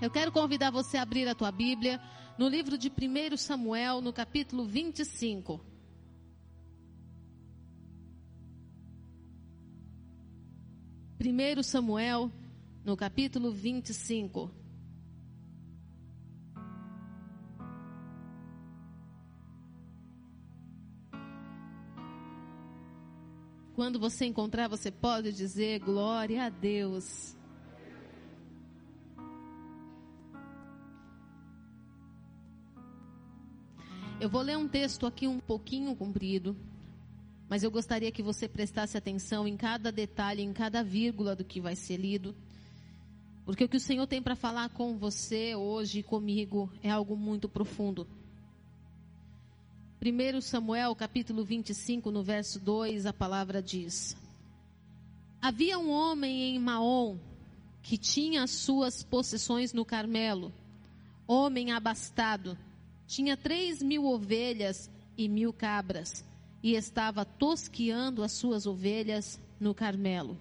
Eu quero convidar você a abrir a tua Bíblia no livro de 1 Samuel, no capítulo 25. Primeiro Samuel, no capítulo 25. Quando você encontrar, você pode dizer glória a Deus. Eu vou ler um texto aqui um pouquinho comprido, mas eu gostaria que você prestasse atenção em cada detalhe, em cada vírgula do que vai ser lido, porque o que o Senhor tem para falar com você hoje comigo é algo muito profundo. 1 Samuel capítulo 25, no verso 2, a palavra diz: Havia um homem em Maom que tinha as suas possessões no Carmelo, homem abastado tinha três mil ovelhas e mil cabras, e estava tosquiando as suas ovelhas no Carmelo.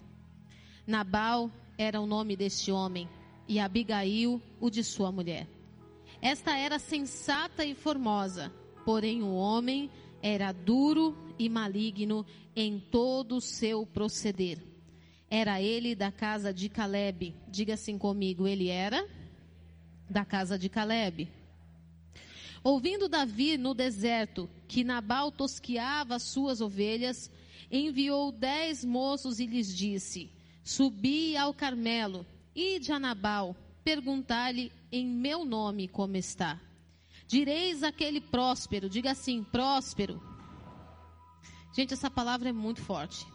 Nabal era o nome deste homem, e Abigail o de sua mulher. Esta era sensata e formosa, porém o homem era duro e maligno em todo o seu proceder. Era ele da casa de Caleb. Diga assim comigo, ele era da casa de Caleb. Ouvindo Davi no deserto que Nabal tosquiava as suas ovelhas, enviou dez moços e lhes disse: Subi ao Carmelo, ide a Nabal, perguntar-lhe em meu nome como está. Direis aquele próspero, diga assim, próspero. Gente, essa palavra é muito forte.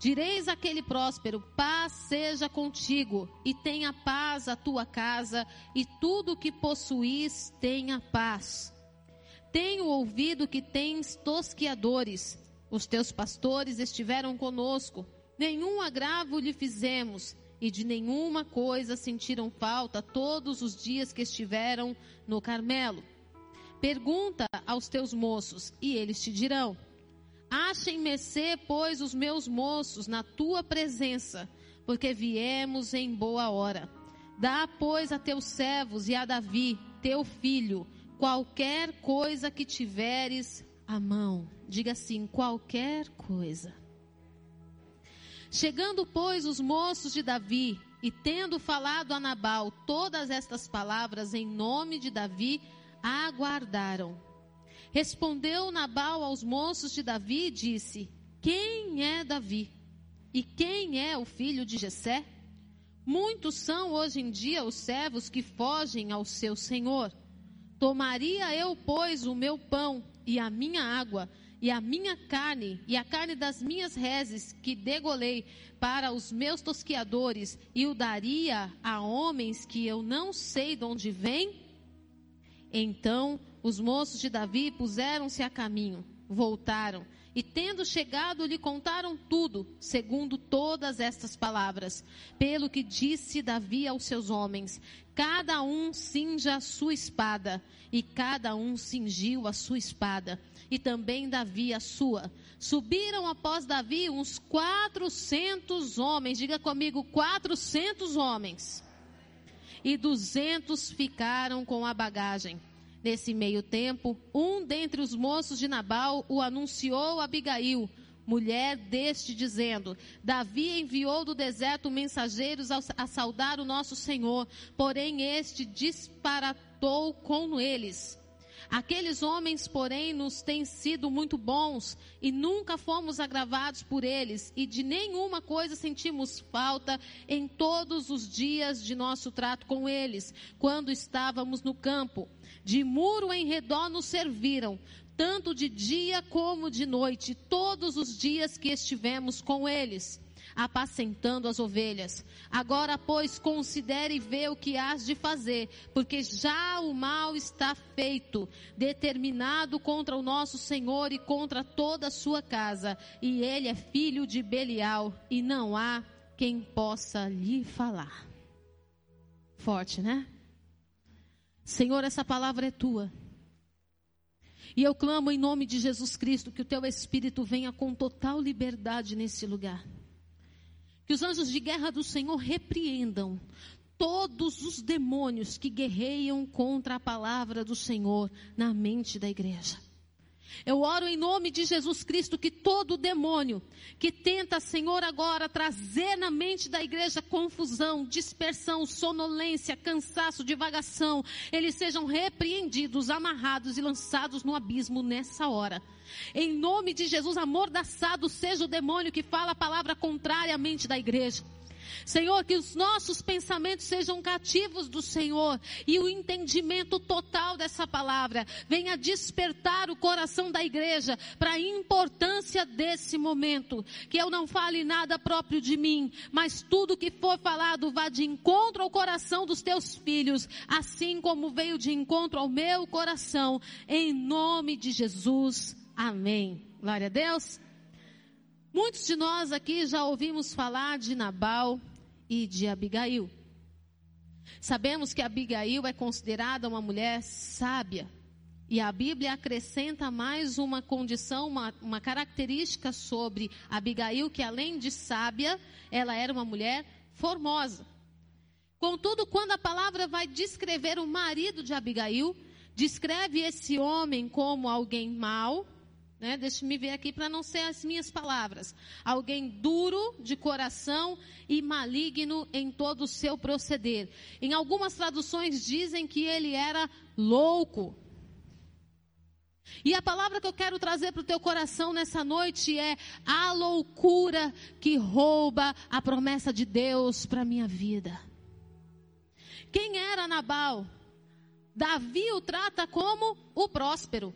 Direis aquele próspero: paz seja contigo, e tenha paz a tua casa, e tudo o que possuís tenha paz. Tenho ouvido que tens tosquiadores, os teus pastores estiveram conosco, nenhum agravo lhe fizemos, e de nenhuma coisa sentiram falta todos os dias que estiveram no Carmelo. Pergunta aos teus moços, e eles te dirão. Achem mercê, pois, os meus moços na tua presença, porque viemos em boa hora. Dá, pois, a teus servos e a Davi, teu filho, qualquer coisa que tiveres à mão. Diga assim: qualquer coisa. Chegando, pois, os moços de Davi, e tendo falado a Nabal todas estas palavras em nome de Davi, aguardaram. Respondeu Nabal aos moços de Davi e disse: Quem é Davi? E quem é o filho de Jessé? Muitos são hoje em dia os servos que fogem ao seu senhor. Tomaria eu, pois, o meu pão e a minha água e a minha carne e a carne das minhas reses que degolei para os meus tosquiadores e o daria a homens que eu não sei de onde vêm? Então os moços de Davi puseram-se a caminho, voltaram, e tendo chegado, lhe contaram tudo, segundo todas estas palavras. Pelo que disse Davi aos seus homens: Cada um cinja a sua espada, e cada um cingiu a sua espada, e também Davi a sua. Subiram após Davi uns quatrocentos homens, diga comigo, quatrocentos homens, e duzentos ficaram com a bagagem. Nesse meio tempo, um dentre os moços de Nabal o anunciou a Abigail, mulher deste, dizendo: Davi enviou do deserto mensageiros a saudar o nosso Senhor, porém este disparatou com eles. Aqueles homens, porém, nos têm sido muito bons e nunca fomos agravados por eles e de nenhuma coisa sentimos falta em todos os dias de nosso trato com eles, quando estávamos no campo. De muro em redor nos serviram, tanto de dia como de noite, todos os dias que estivemos com eles apacentando as ovelhas. Agora, pois, considere e vê o que has de fazer, porque já o mal está feito, determinado contra o nosso Senhor e contra toda a sua casa, e ele é filho de Belial, e não há quem possa lhe falar. Forte, né? Senhor, essa palavra é tua. E eu clamo em nome de Jesus Cristo que o teu Espírito venha com total liberdade nesse lugar. Que os anjos de guerra do Senhor repreendam todos os demônios que guerreiam contra a palavra do Senhor na mente da igreja. Eu oro em nome de Jesus Cristo que todo demônio que tenta, Senhor, agora trazer na mente da igreja confusão, dispersão, sonolência, cansaço, divagação, eles sejam repreendidos, amarrados e lançados no abismo nessa hora. Em nome de Jesus, amordaçado seja o demônio que fala a palavra contrária à mente da igreja. Senhor, que os nossos pensamentos sejam cativos do Senhor e o entendimento total dessa palavra venha despertar o coração da igreja para a importância desse momento. Que eu não fale nada próprio de mim, mas tudo que for falado vá de encontro ao coração dos teus filhos, assim como veio de encontro ao meu coração, em nome de Jesus. Amém. Glória a Deus. Muitos de nós aqui já ouvimos falar de Nabal e de Abigail. Sabemos que Abigail é considerada uma mulher sábia. E a Bíblia acrescenta mais uma condição, uma, uma característica sobre Abigail, que além de sábia, ela era uma mulher formosa. Contudo, quando a palavra vai descrever o marido de Abigail, descreve esse homem como alguém mau, né? Deixe-me ver aqui para não ser as minhas palavras. Alguém duro de coração e maligno em todo o seu proceder. Em algumas traduções dizem que ele era louco. E a palavra que eu quero trazer para o teu coração nessa noite é a loucura que rouba a promessa de Deus para a minha vida. Quem era Nabal? Davi o trata como o próspero.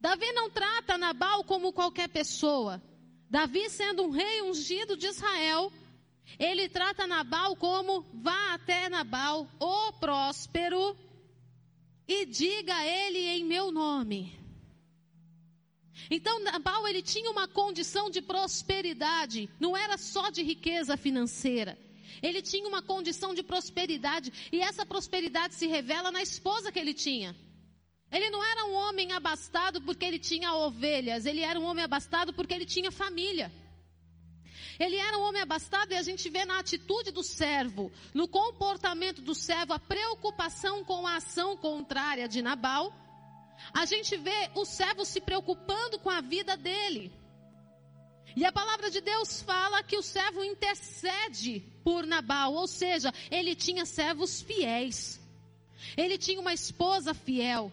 Davi não trata Nabal como qualquer pessoa. Davi, sendo um rei ungido de Israel, ele trata Nabal como vá até Nabal, o próspero, e diga a ele em meu nome. Então Nabal ele tinha uma condição de prosperidade, não era só de riqueza financeira. Ele tinha uma condição de prosperidade e essa prosperidade se revela na esposa que ele tinha. Ele não era um homem abastado porque ele tinha ovelhas, ele era um homem abastado porque ele tinha família. Ele era um homem abastado e a gente vê na atitude do servo, no comportamento do servo, a preocupação com a ação contrária de Nabal. A gente vê o servo se preocupando com a vida dele. E a palavra de Deus fala que o servo intercede por Nabal, ou seja, ele tinha servos fiéis. Ele tinha uma esposa fiel.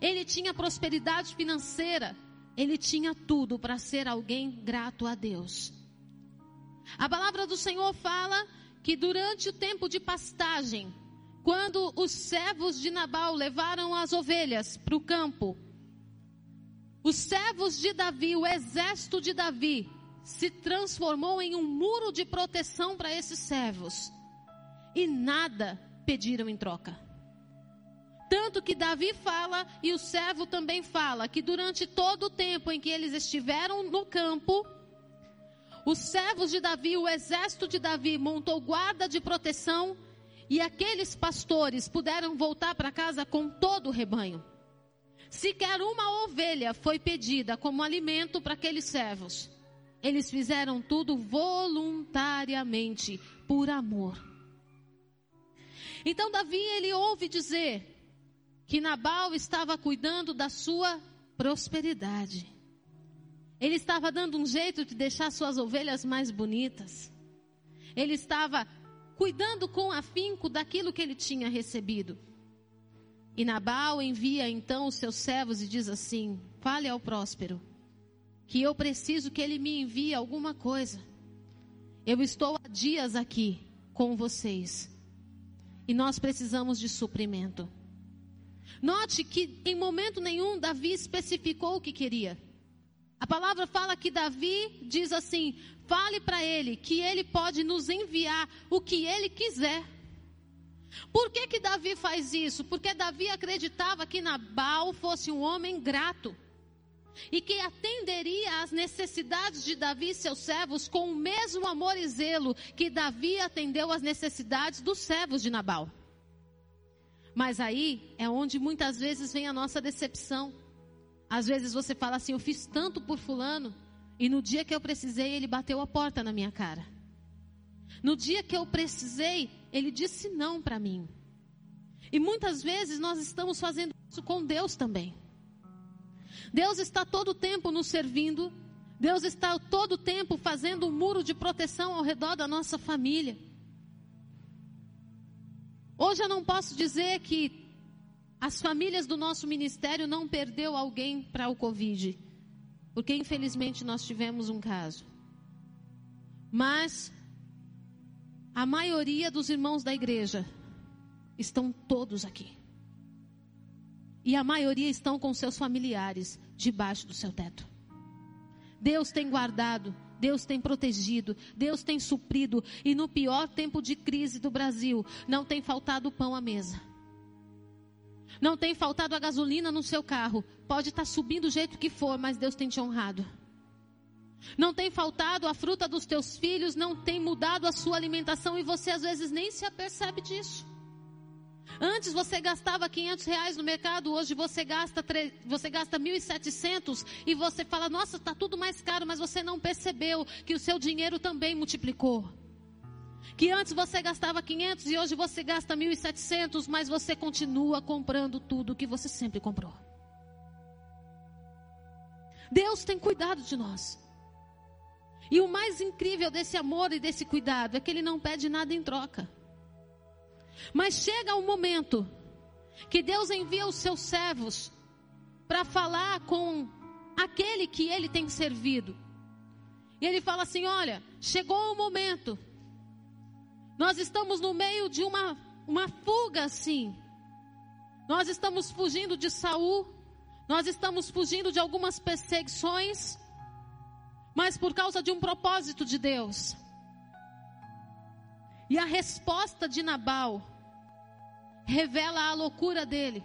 Ele tinha prosperidade financeira. Ele tinha tudo para ser alguém grato a Deus. A palavra do Senhor fala que durante o tempo de pastagem, quando os servos de Nabal levaram as ovelhas para o campo, os servos de Davi, o exército de Davi, se transformou em um muro de proteção para esses servos. E nada pediram em troca. Tanto que Davi fala e o servo também fala que durante todo o tempo em que eles estiveram no campo, os servos de Davi, o exército de Davi montou guarda de proteção e aqueles pastores puderam voltar para casa com todo o rebanho. Sequer uma ovelha foi pedida como alimento para aqueles servos. Eles fizeram tudo voluntariamente, por amor. Então Davi ele ouve dizer que Nabal estava cuidando da sua prosperidade. Ele estava dando um jeito de deixar suas ovelhas mais bonitas. Ele estava cuidando com afinco daquilo que ele tinha recebido. E Nabal envia então os seus servos e diz assim: Fale ao próspero, que eu preciso que ele me envie alguma coisa. Eu estou há dias aqui com vocês. E nós precisamos de suprimento. Note que em momento nenhum Davi especificou o que queria. A palavra fala que Davi diz assim: fale para ele que ele pode nos enviar o que ele quiser. Por que que Davi faz isso? Porque Davi acreditava que Nabal fosse um homem grato e que atenderia às necessidades de Davi e seus servos com o mesmo amor e zelo que Davi atendeu às necessidades dos servos de Nabal. Mas aí é onde muitas vezes vem a nossa decepção. Às vezes você fala assim: Eu fiz tanto por Fulano, e no dia que eu precisei, ele bateu a porta na minha cara. No dia que eu precisei, ele disse não para mim. E muitas vezes nós estamos fazendo isso com Deus também. Deus está todo o tempo nos servindo. Deus está todo o tempo fazendo um muro de proteção ao redor da nossa família. Hoje eu não posso dizer que as famílias do nosso ministério não perdeu alguém para o Covid, porque infelizmente nós tivemos um caso. Mas a maioria dos irmãos da igreja estão todos aqui. E a maioria estão com seus familiares debaixo do seu teto. Deus tem guardado, Deus tem protegido, Deus tem suprido, e no pior tempo de crise do Brasil, não tem faltado pão à mesa. Não tem faltado a gasolina no seu carro. Pode estar subindo do jeito que for, mas Deus tem te honrado. Não tem faltado a fruta dos teus filhos, não tem mudado a sua alimentação e você às vezes nem se apercebe disso. Antes você gastava 500 reais no mercado, hoje você gasta, você gasta 1.700 e você fala, nossa, está tudo mais caro, mas você não percebeu que o seu dinheiro também multiplicou. Que antes você gastava 500 e hoje você gasta 1.700, mas você continua comprando tudo que você sempre comprou. Deus tem cuidado de nós. E o mais incrível desse amor e desse cuidado é que ele não pede nada em troca. Mas chega um momento que Deus envia os seus servos para falar com aquele que ele tem servido. E ele fala assim: Olha, chegou o momento. Nós estamos no meio de uma, uma fuga assim. Nós estamos fugindo de Saul. Nós estamos fugindo de algumas perseguições mas por causa de um propósito de Deus. E a resposta de Nabal revela a loucura dele.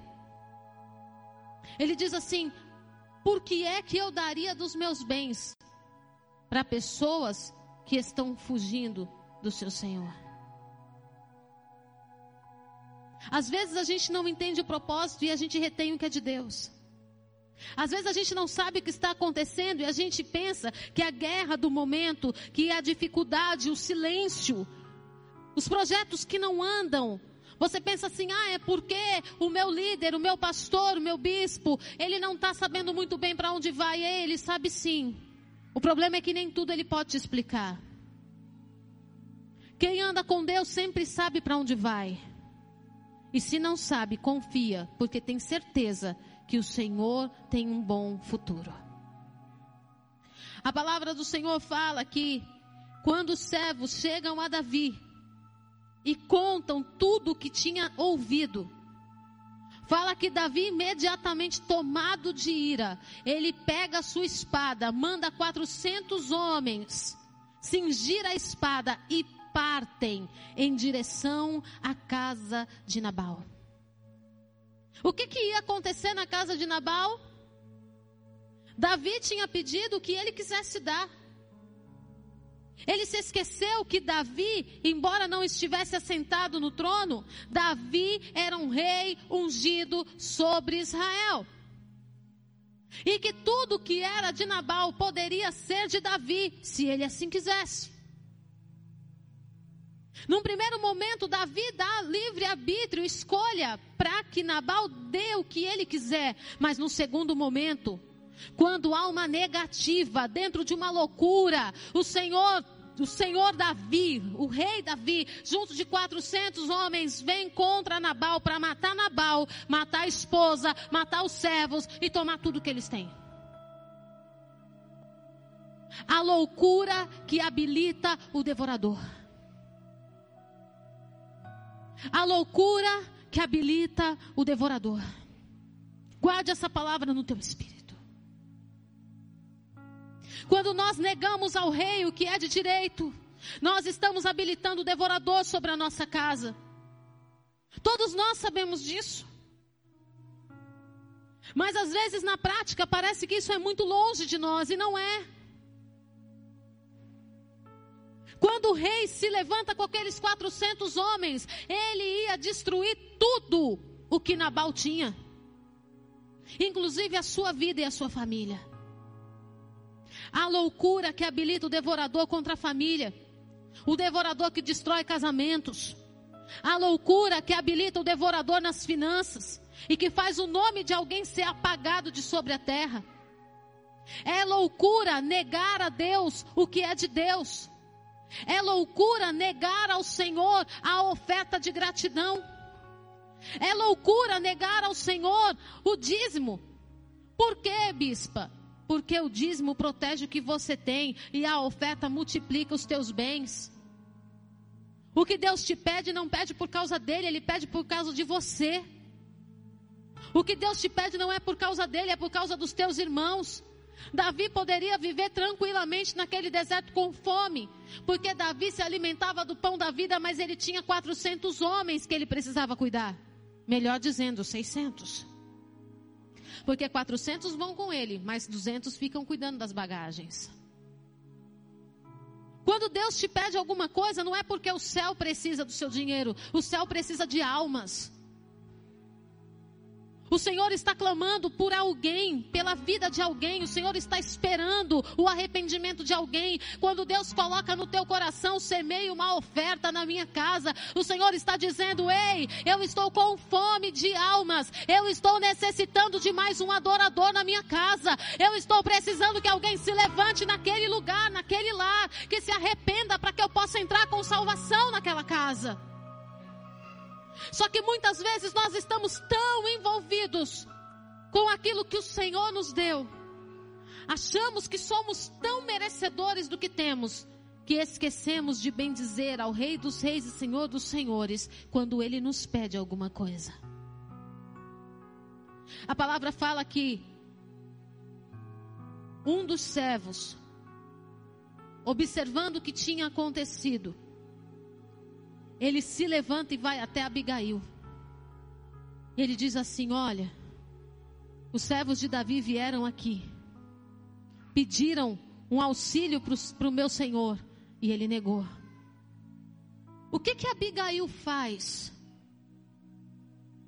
Ele diz assim: Por que é que eu daria dos meus bens para pessoas que estão fugindo do seu Senhor? Às vezes a gente não entende o propósito e a gente retém o que é de Deus. Às vezes a gente não sabe o que está acontecendo e a gente pensa que a guerra do momento, que a dificuldade, o silêncio, os projetos que não andam. Você pensa assim, ah, é porque o meu líder, o meu pastor, o meu bispo, ele não está sabendo muito bem para onde vai. Ele sabe sim. O problema é que nem tudo ele pode te explicar. Quem anda com Deus sempre sabe para onde vai. E se não sabe, confia, porque tem certeza que o Senhor tem um bom futuro. A palavra do Senhor fala que quando os servos chegam a Davi e contam tudo o que tinha ouvido, fala que Davi, imediatamente tomado de ira, ele pega a sua espada, manda 400 homens cingir a espada e partem em direção à casa de Nabal. O que, que ia acontecer na casa de Nabal? Davi tinha pedido o que ele quisesse dar. Ele se esqueceu que Davi, embora não estivesse assentado no trono, Davi era um rei ungido sobre Israel. E que tudo que era de Nabal poderia ser de Davi, se ele assim quisesse. Num primeiro momento, Davi dá livre arbítrio, escolha para que Nabal dê o que ele quiser. Mas no segundo momento, quando há uma negativa dentro de uma loucura, o Senhor o Senhor Davi, o rei Davi, junto de 400 homens, vem contra Nabal para matar Nabal, matar a esposa, matar os servos e tomar tudo que eles têm. A loucura que habilita o devorador. A loucura que habilita o devorador. Guarde essa palavra no teu espírito. Quando nós negamos ao rei o que é de direito, nós estamos habilitando o devorador sobre a nossa casa. Todos nós sabemos disso. Mas às vezes na prática parece que isso é muito longe de nós e não é. Quando o rei se levanta com aqueles 400 homens, ele ia destruir tudo o que Nabal tinha, inclusive a sua vida e a sua família. A loucura que habilita o devorador contra a família. o devorador que destrói casamentos, a loucura que habilita o devorador nas finanças e que faz o nome de alguém ser apagado de sobre a terra. É loucura negar a Deus o que é de Deus. É loucura negar ao Senhor a oferta de gratidão. É loucura negar ao Senhor o dízimo. Por quê, bispa? Porque o dízimo protege o que você tem e a oferta multiplica os teus bens. O que Deus te pede não pede por causa dele, ele pede por causa de você. O que Deus te pede não é por causa dele, é por causa dos teus irmãos. Davi poderia viver tranquilamente naquele deserto com fome, porque Davi se alimentava do pão da vida, mas ele tinha 400 homens que ele precisava cuidar. Melhor dizendo, 600. Porque 400 vão com ele, mas 200 ficam cuidando das bagagens. Quando Deus te pede alguma coisa, não é porque o céu precisa do seu dinheiro, o céu precisa de almas. O Senhor está clamando por alguém, pela vida de alguém. O Senhor está esperando o arrependimento de alguém. Quando Deus coloca no teu coração, semeie uma oferta na minha casa. O Senhor está dizendo: Ei, eu estou com fome de almas. Eu estou necessitando de mais um adorador na minha casa. Eu estou precisando que alguém se levante naquele lugar, naquele lar, que se arrependa para que eu possa entrar com salvação naquela casa. Só que muitas vezes nós estamos tão envolvidos com aquilo que o Senhor nos deu. Achamos que somos tão merecedores do que temos, que esquecemos de bendizer ao Rei dos Reis e Senhor dos Senhores quando ele nos pede alguma coisa. A palavra fala que um dos servos, observando o que tinha acontecido, ele se levanta e vai até Abigail. Ele diz assim: Olha, os servos de Davi vieram aqui, pediram um auxílio para o meu senhor, e ele negou. O que que Abigail faz?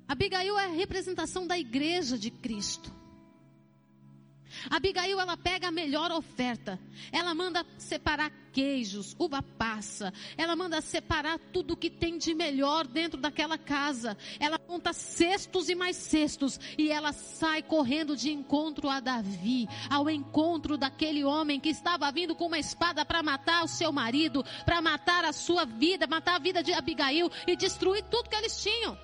Abigail é a representação da igreja de Cristo. Abigail, ela pega a melhor oferta. Ela manda separar queijos, uva passa. Ela manda separar tudo que tem de melhor dentro daquela casa. Ela monta cestos e mais cestos. E ela sai correndo de encontro a Davi. Ao encontro daquele homem que estava vindo com uma espada para matar o seu marido. Para matar a sua vida, matar a vida de Abigail e destruir tudo que eles tinham.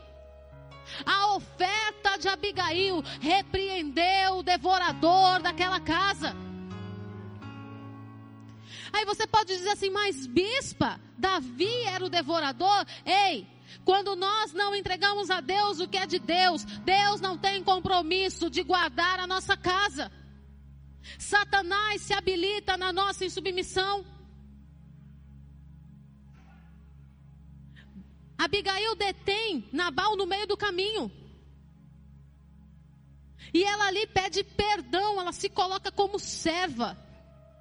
A oferta de Abigail repreendeu o devorador daquela casa. Aí você pode dizer assim, mas bispa, Davi era o devorador? Ei, quando nós não entregamos a Deus o que é de Deus, Deus não tem compromisso de guardar a nossa casa. Satanás se habilita na nossa insubmissão. Abigail detém Nabal no meio do caminho. E ela ali pede perdão, ela se coloca como serva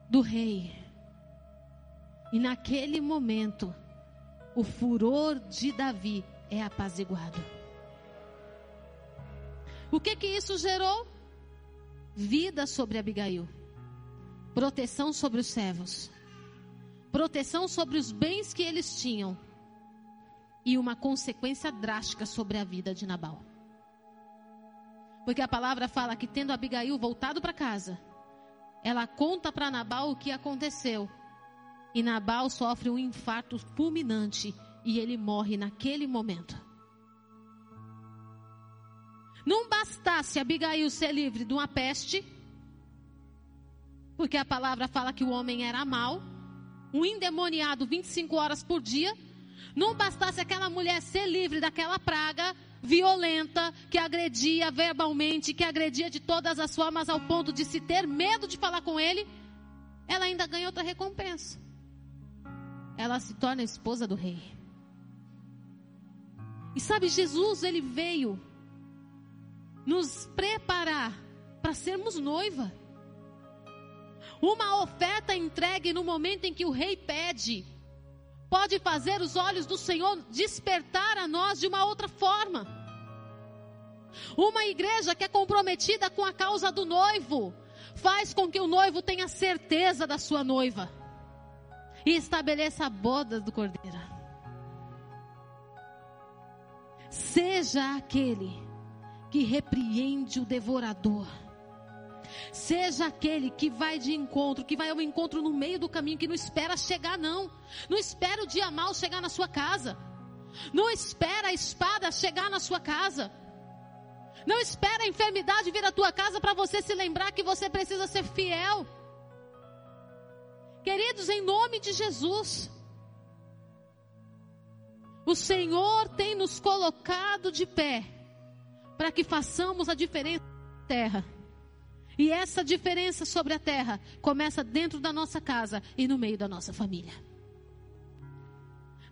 do rei. E naquele momento, o furor de Davi é apaziguado. O que que isso gerou? Vida sobre Abigail. Proteção sobre os servos. Proteção sobre os bens que eles tinham e uma consequência drástica sobre a vida de Nabal. Porque a palavra fala que tendo Abigail voltado para casa, ela conta para Nabal o que aconteceu. E Nabal sofre um infarto fulminante e ele morre naquele momento. Não bastasse Abigail ser livre de uma peste, porque a palavra fala que o homem era mau, um endemoniado 25 horas por dia, não bastasse aquela mulher ser livre daquela praga violenta que agredia verbalmente, que agredia de todas as formas ao ponto de se ter medo de falar com ele, ela ainda ganha outra recompensa. Ela se torna esposa do rei. E sabe, Jesus, ele veio nos preparar para sermos noiva. Uma oferta entregue no momento em que o rei pede pode fazer os olhos do Senhor despertar a nós de uma outra forma. Uma igreja que é comprometida com a causa do noivo faz com que o noivo tenha certeza da sua noiva. E estabeleça a boda do cordeiro. Seja aquele que repreende o devorador. Seja aquele que vai de encontro, que vai ao encontro no meio do caminho, que não espera chegar, não. Não espera o dia mal chegar na sua casa. Não espera a espada chegar na sua casa. Não espera a enfermidade vir à tua casa para você se lembrar que você precisa ser fiel. Queridos, em nome de Jesus, o Senhor tem nos colocado de pé para que façamos a diferença na terra. E essa diferença sobre a terra começa dentro da nossa casa e no meio da nossa família.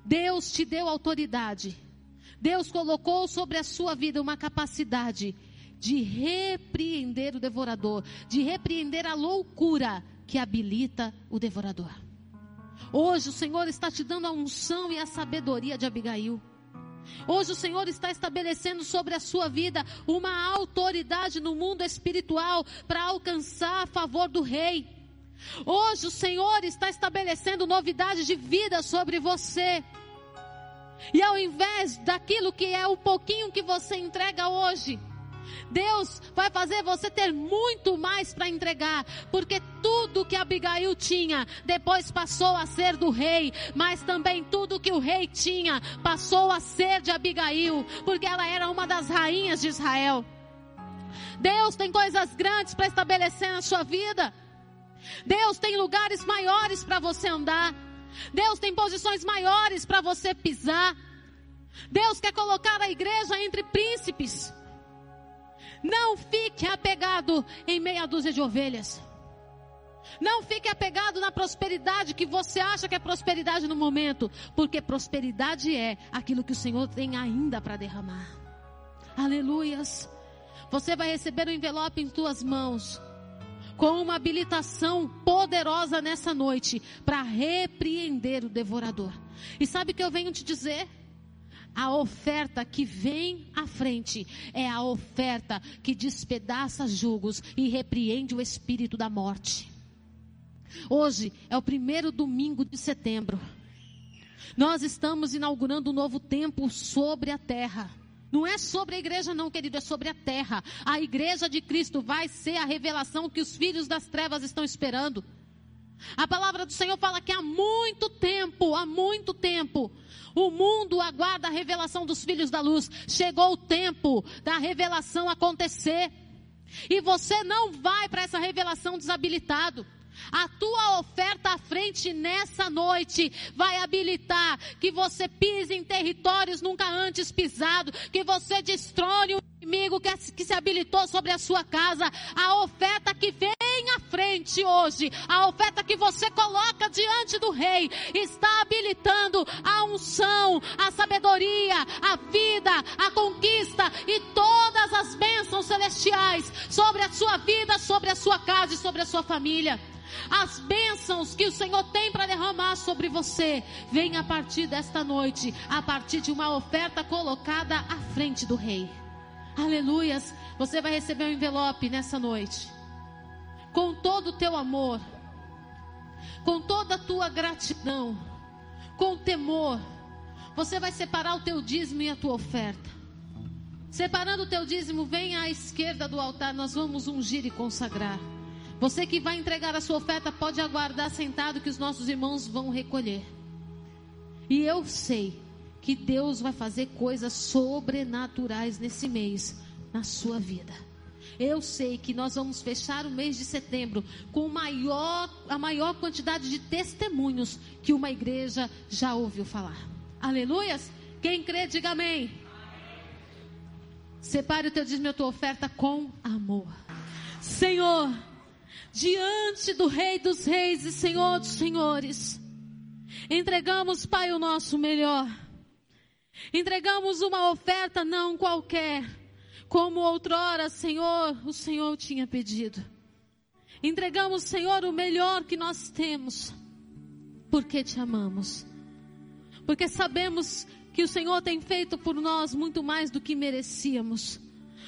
Deus te deu autoridade. Deus colocou sobre a sua vida uma capacidade de repreender o devorador, de repreender a loucura que habilita o devorador. Hoje o Senhor está te dando a unção e a sabedoria de Abigail. Hoje o Senhor está estabelecendo sobre a sua vida uma autoridade no mundo espiritual para alcançar a favor do rei. Hoje o Senhor está estabelecendo novidade de vida sobre você. E ao invés daquilo que é o pouquinho que você entrega hoje, Deus vai fazer você ter muito mais para entregar, porque tudo que Abigail tinha depois passou a ser do rei, mas também tudo que o rei tinha passou a ser de Abigail, porque ela era uma das rainhas de Israel. Deus tem coisas grandes para estabelecer na sua vida. Deus tem lugares maiores para você andar. Deus tem posições maiores para você pisar. Deus quer colocar a igreja entre príncipes. Não fique apegado em meia dúzia de ovelhas. Não fique apegado na prosperidade que você acha que é prosperidade no momento, porque prosperidade é aquilo que o Senhor tem ainda para derramar. Aleluias. Você vai receber um envelope em tuas mãos com uma habilitação poderosa nessa noite para repreender o devorador. E sabe o que eu venho te dizer? A oferta que vem à frente é a oferta que despedaça julgos e repreende o espírito da morte. Hoje é o primeiro domingo de setembro. Nós estamos inaugurando um novo tempo sobre a terra. Não é sobre a igreja, não, querido, é sobre a terra. A igreja de Cristo vai ser a revelação que os filhos das trevas estão esperando. A palavra do Senhor fala que há muito tempo, há muito tempo, o mundo aguarda a revelação dos filhos da luz. Chegou o tempo da revelação acontecer. E você não vai para essa revelação desabilitado. A tua oferta à frente nessa noite vai habilitar que você pise em territórios nunca antes pisado, que você destrói o inimigo que, se habilitou sobre a sua casa. A oferta que vem à frente hoje, a oferta que você coloca diante do rei, está habilitando a unção, a sabedoria, a vida, a conquista e todas as bênçãos celestiais sobre a sua vida, sobre a sua casa e sobre a sua família. As bênçãos que o Senhor tem para derramar sobre você, vem a partir desta noite, a partir de uma oferta colocada à frente do Rei. Aleluias! Você vai receber um envelope nessa noite, com todo o teu amor, com toda a tua gratidão, com temor. Você vai separar o teu dízimo e a tua oferta. Separando o teu dízimo, vem à esquerda do altar, nós vamos ungir e consagrar. Você que vai entregar a sua oferta pode aguardar sentado que os nossos irmãos vão recolher. E eu sei que Deus vai fazer coisas sobrenaturais nesse mês na sua vida. Eu sei que nós vamos fechar o mês de setembro com maior, a maior quantidade de testemunhos que uma igreja já ouviu falar. Aleluias? Quem crê, diga amém. Separe o teu dízimo e a tua oferta com amor. Senhor, diante do Rei dos Reis e Senhor dos Senhores. Entregamos, Pai, o nosso melhor. Entregamos uma oferta não qualquer, como outrora, Senhor, o Senhor tinha pedido. Entregamos, Senhor, o melhor que nós temos, porque te amamos. Porque sabemos que o Senhor tem feito por nós muito mais do que merecíamos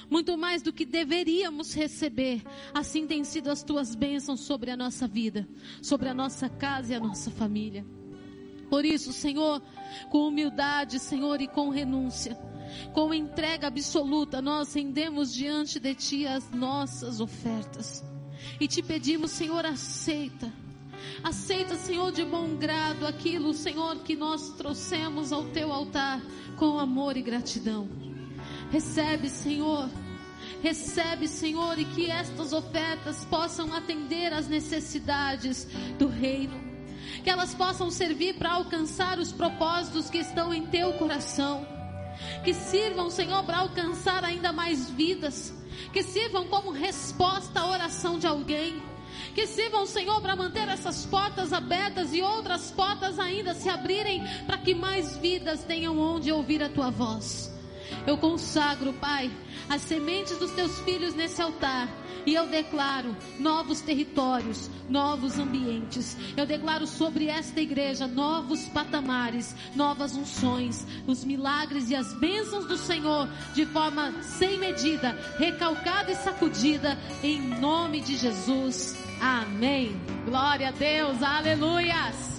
muito mais do que deveríamos receber. Assim têm sido as tuas bênçãos sobre a nossa vida, sobre a nossa casa e a nossa família. Por isso, Senhor, com humildade, Senhor, e com renúncia, com entrega absoluta, nós rendemos diante de Ti as nossas ofertas. E te pedimos, Senhor, aceita. Aceita, Senhor, de bom grado aquilo, Senhor, que nós trouxemos ao Teu altar com amor e gratidão. Recebe, Senhor. Recebe, Senhor, e que estas ofertas possam atender às necessidades do reino. Que elas possam servir para alcançar os propósitos que estão em teu coração. Que sirvam, Senhor, para alcançar ainda mais vidas. Que sirvam como resposta à oração de alguém. Que sirvam, Senhor, para manter essas portas abertas e outras portas ainda se abrirem para que mais vidas tenham onde ouvir a tua voz. Eu consagro, Pai, as sementes dos teus filhos nesse altar. E eu declaro novos territórios, novos ambientes. Eu declaro sobre esta igreja novos patamares, novas unções, os milagres e as bênçãos do Senhor de forma sem medida, recalcada e sacudida, em nome de Jesus. Amém. Glória a Deus, aleluias.